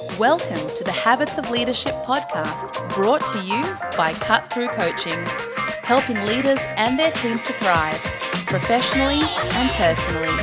Welcome to the Habits of Leadership podcast, brought to you by Cut Through Coaching, helping leaders and their teams to thrive professionally and personally.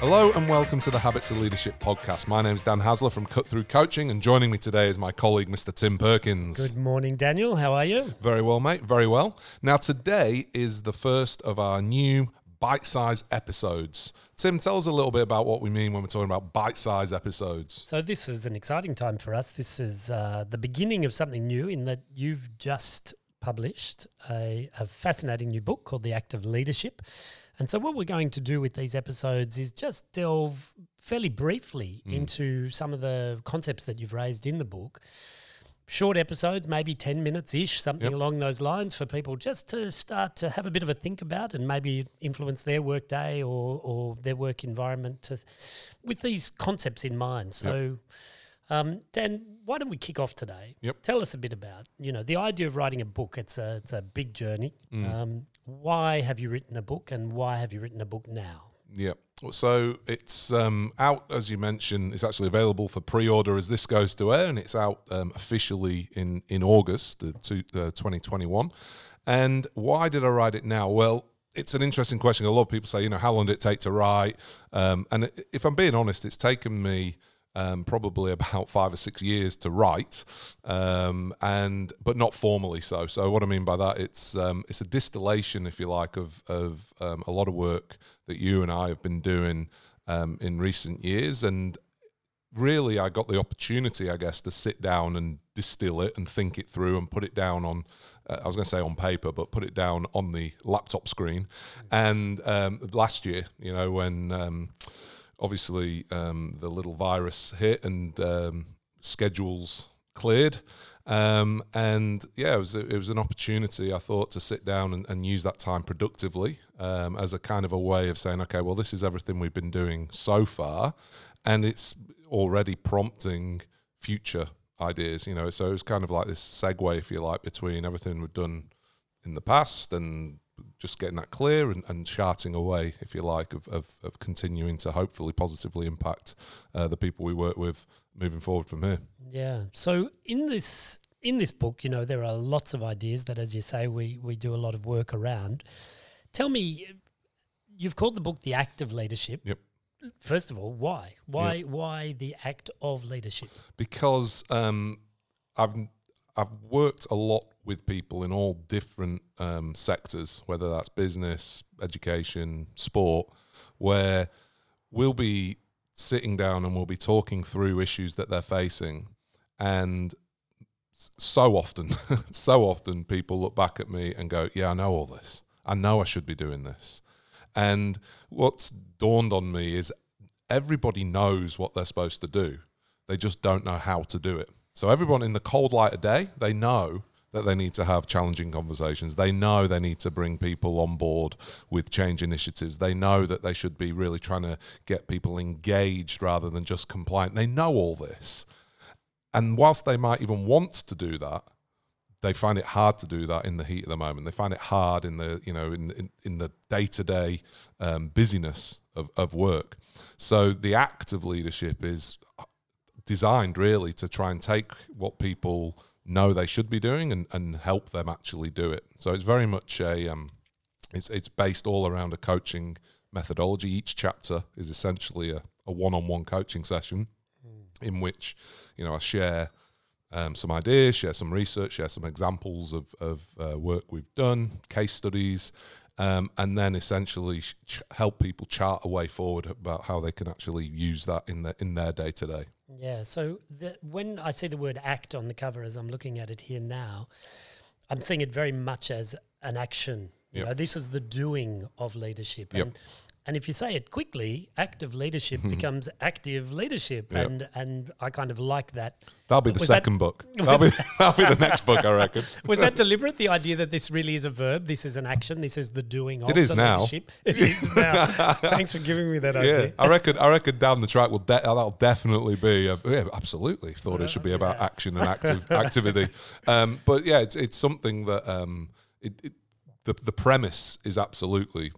Hello and welcome to the Habits of Leadership podcast. My name is Dan Haesler from Cut Through Coaching, and joining me today is my colleague, Mr. Tim Perkins. Good morning, Daniel. How are you? Very well, mate. Very well. Now, today is the first of our new bite size episodes. Tim, tell us a little bit about what we mean when we're talking about bite sized episodes. So, this is an exciting time for us. This is uh, the beginning of something new in that you've just published a, a fascinating new book called The Act of Leadership. And so, what we're going to do with these episodes is just delve fairly briefly Mm. into some of the concepts that you've raised in the book. Short episodes, maybe 10 minutes ish, something Yep. along those lines for people just to start to have a bit of a think about and maybe influence their work day or, or their work environment to, with these concepts in mind. So, um, Dan, why don't we kick off today? Yep. Tell us a bit about, you know, the idea of writing a book. It's a, it's a big journey. Mm. Um, why have you written a book and why have you written a book now? Yeah. So it's um, out, as you mentioned, it's actually available for pre order as this goes to air, and it's out um, officially in, in August uh, to, uh, 2021. And why did I write it now? Well, it's an interesting question. A lot of people say, you know, how long did it take to write? Um, and if I'm being honest, it's taken me um, probably about five or six years to write, um, and but not formally so. So what I mean by that, it's um, it's a distillation, if you like, of of um, a lot of work that you and I have been doing um, in recent years, and really I got the opportunity, I guess, to sit down and distill it and think it through and put it down on, uh, I was going to say on paper, but put it down on the laptop screen. And um, last year, you know, when obviously um, the little virus hit and um, schedules cleared. Um, and yeah, it was it was an opportunity I thought to sit down and, and use that time productively um, as a kind of a way of saying, okay, well, this is everything we've been doing so far, and it's already prompting future ideas. You know, so it was kind of like this segue, if you like, between everything we've done in the past and just getting that clear and, and charting away, if you like, of, of, of continuing to hopefully positively impact uh, the people we work with moving forward from here. Yeah. So in this in this book, you know, there are lots of ideas that, as you say, we we do a lot of work around. Tell me, you've called the book "The Act of Leadership." Yep. First of all, why? Why? Why the act of leadership? because um, I've I've worked a lot with people in all different um, sectors, whether that's business, education, sport, where we'll be sitting down and we'll be talking through issues that they're facing, and so often, so often people look back at me and go, "Yeah, I know all this. I know I should be doing this." And what's dawned on me is everybody knows what they're supposed to do. They just don't know how to do it. So everyone in the cold light of day, they know that they need to have challenging conversations. They know they need to bring people on board with change initiatives. They know that they should be really trying to get people engaged rather than just compliant. They know all this. And whilst they might even want to do that, they find it hard to do that in the heat of the moment. They find it hard in the you know in in, in the day to day busyness of, of work. So the act of leadership is designed really to try and take what people know they should be doing and, and help them actually do it. So it's very much a um, it's it's based all around a coaching methodology. Each chapter is essentially a, a one-on-one coaching session in which you know I share um, some ideas, share some research, share some examples of of uh, work we've done, case studies, um, and then essentially sh- help people chart a way forward about how they can actually use that in their in their day to day. Yeah. So the, when I see the word "act" on the cover, as I'm looking at it here now, I'm seeing it very much as an action. You Yep. know, this is the doing of leadership. Yep. And and if you say it quickly, active leadership hmm. becomes active leadership. Yep. And and I kind of like that. That'll be uh, the Was that- second book. That'll be, that'll be the next book, I reckon. Was that deliberate? The idea that this really is a verb, this is an action, this is the doing of It is the now. leadership. It is now. Thanks for giving me that Yeah, idea. I reckon. I reckon down the track will de- uh, that'll definitely be. A, yeah, absolutely. Thought it should be about action and active activity. Um, but yeah, it's it's something that um, it, it, the the premise is absolutely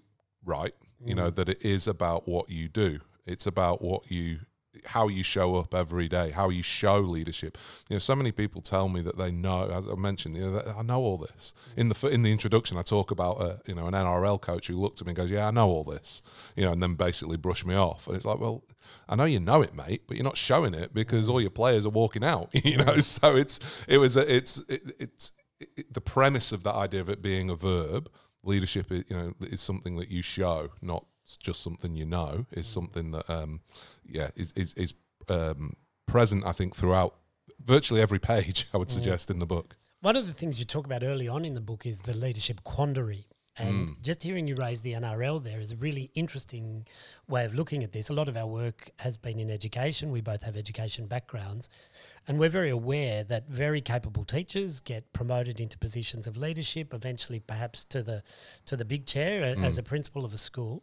right. You know that it is about what you do. It's about what you how you show up every day, how you show leadership. You know, so many people tell me that they know. As I mentioned, you know, that I know all this. Mm. In the in the introduction, I talk about a, you know an NRL coach who looked at me and goes, "Yeah, I know all this," you know, and then basically brush me off. And it's like, well, I know you know it, mate, but you're not showing it because mm. all your players are walking out. You know, so it's it was a, it's it, it's it, the premise of that idea of it being a verb. Leadership, you know, is something that you show, not just something you know is something that um, yeah is is, is um, present I think throughout virtually every page I would suggest in the book. One of the things you talk about early on in the book is the leadership quandary. And Mm. just hearing you raise the NRL there is a really interesting way of looking at this. A lot of our work has been in education. We both have education backgrounds. And we're very aware that very capable teachers get promoted into positions of leadership, eventually perhaps to the to the big chair a- as a principal of a school.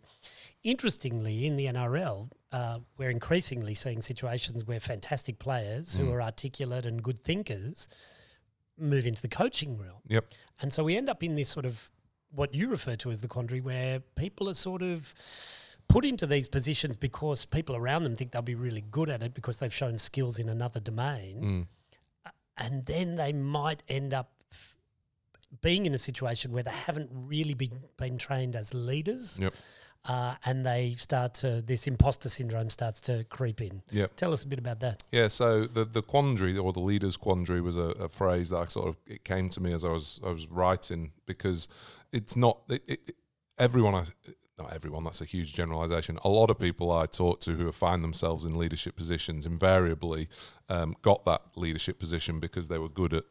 Interestingly, in the NRL, uh, we're increasingly seeing situations where fantastic players who are articulate and good thinkers move into the coaching realm. Yep. And so we end up in this sort of what you refer to as the quandary where people are sort of put into these positions because people around them think they'll be really good at it because they've shown skills in another domain. Mm. And then they might end up f- being in a situation where they haven't really been, been trained as leaders. Yep. Uh, and they start to, this imposter syndrome starts to creep in. Yep. Tell us a bit about that. Yeah, so the the quandary or the leader's quandary was a, a phrase that I sort of it came to me as I was I was writing because it's not it, it, everyone I not everyone that's a huge generalization. A lot of people I talk to who find themselves in leadership positions invariably um, got that leadership position because they were good at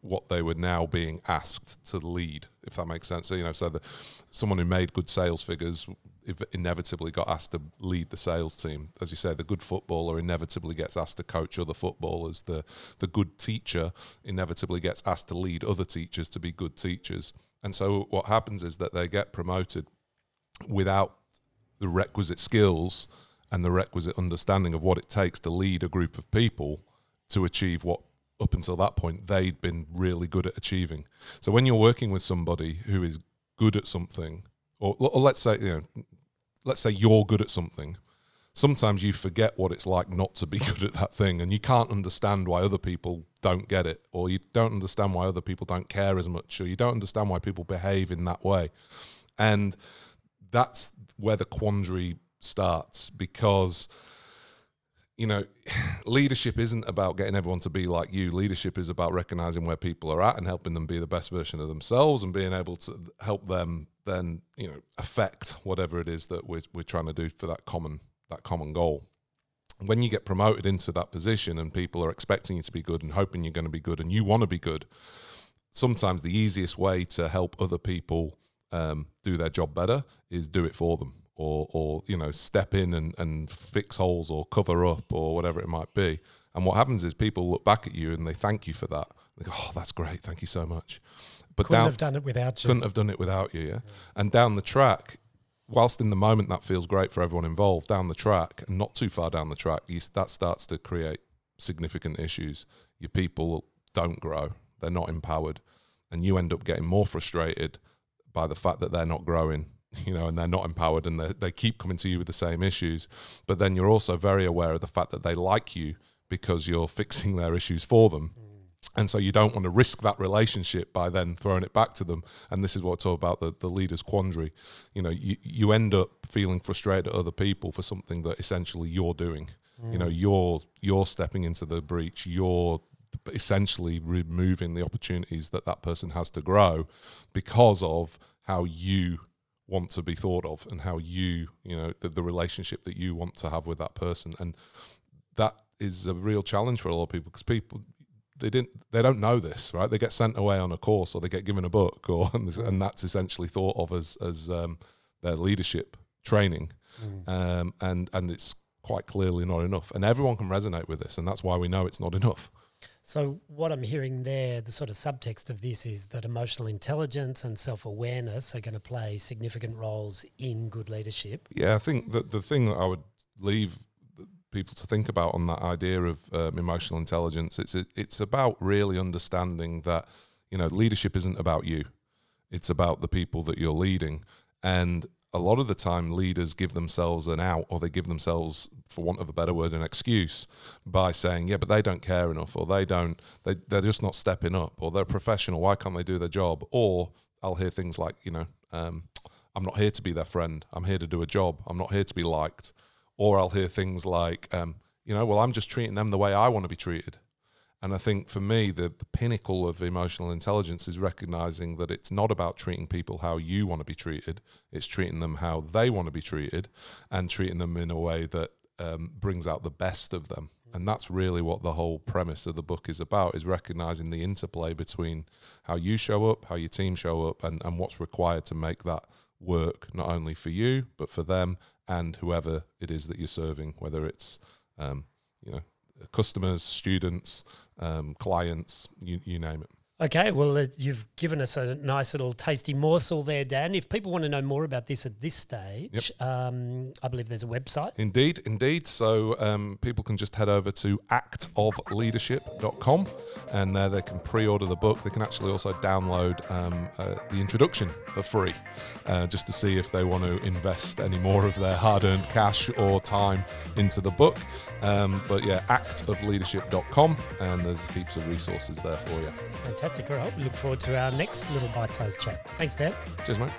what they were now being asked to lead, if that makes sense. So you know, so the someone who made good sales figures inevitably got asked to lead the sales team. As you say, the good footballer inevitably gets asked to coach other footballers. The the good teacher inevitably gets asked to lead other teachers to be good teachers. And so what happens is that they get promoted without the requisite skills and the requisite understanding of what it takes to lead a group of people to achieve what up until that point they'd been really good at achieving. So when you're working with somebody who is good at something, or, or let's say you know, let's say you're good at something, sometimes you forget what it's like not to be good at that thing, and you can't understand why other people don't get it, or you don't understand why other people don't care as much, or you don't understand why people behave in that way, and that's where the quandary starts because you know leadership isn't about getting everyone to be like you. Leadership is about recognizing where people are at and helping them be the best version of themselves and being able to help them then you know affect whatever it is that we're, we're trying to do for that common that common goal. When you get promoted into that position and people are expecting you to be good and hoping you're going to be good and you want to be good sometimes the easiest way to help other people um, do their job better is do it for them or, or you know step in and, and fix holes or cover up or whatever it might be. And what happens is people look back at you and they thank you for that. They go oh that's great. Thank you so much. But Couldn't down, have done it without you. couldn't have done it without you yeah? and down the track whilst in the moment that feels great for everyone involved down the track and not too far down the track you, that starts to create significant issues. Your people don't grow. They're not empowered. And you end up getting more frustrated by the fact that they're not growing you know and they're not empowered and they, they keep coming to you with the same issues. But then you're also very aware of the fact that they like you because you're fixing their issues for them. Mm. And so you don't want to risk that relationship by then throwing it back to them. And this is what I talk about the, the leader's quandary. You know you, you end up feeling frustrated at other people for something that essentially you're doing. You know mm. you're you're stepping into the breach. You're essentially removing the opportunities that that person has to grow because of how you want to be thought of and how you you know the, the relationship that you want to have with that person. And that is a real challenge for a lot of people because people they didn't they don't know this right? They get sent away on a course or they get given a book or and that's essentially thought of as as um, their leadership training. Um, and and it's quite clearly not enough. And everyone can resonate with this and that's why we know it's not enough So, what I'm hearing there, the sort of subtext of this is that emotional intelligence and self awareness are going to play significant roles in good leadership. Yeah, I think that the thing that I would leave people to think about on that idea of um, emotional intelligence, it's it's about really understanding that you know leadership isn't about you; it's about the people that you're leading. And a lot of the time leaders give themselves an out or they give themselves for want of a better word an excuse by saying yeah but they don't care enough or they don't they, they're just not stepping up or they're professional why can't they do their job? Or i'll hear things like you know um, i'm not here to be their friend i'm here to do a job i'm not here to be liked. Or i'll hear things like um, you know well i'm just treating them the way i want to be treated and I think for me, the, the pinnacle of emotional intelligence is recognizing that it's not about treating people how you want to be treated, it's treating them how they want to be treated and treating them in a way that um, brings out the best of them. And that's really what the whole premise of the book is about is recognizing the interplay between how you show up, how your team show up, and, and what's required to make that work, not only for you, but for them and whoever it is that you're serving, whether it's um, you know customers, students, um, clients, you, you name it. Okay, well, uh, you've given us a nice little tasty morsel there, Dan. If people want to know more about this at this stage, yep. um, I believe there's a website. Indeed, indeed. So um, people can just head over to actofleadership.com and there they can pre order the book. They can actually also download um, uh, the introduction for free uh, just to see if they want to invest any more of their hard earned cash or time into the book. Um, but yeah, actofleadership.com and there's heaps of resources there for you. Fantastic. All right. We look forward to our next little bite sized chat. Thanks, Dan. Cheers, mate.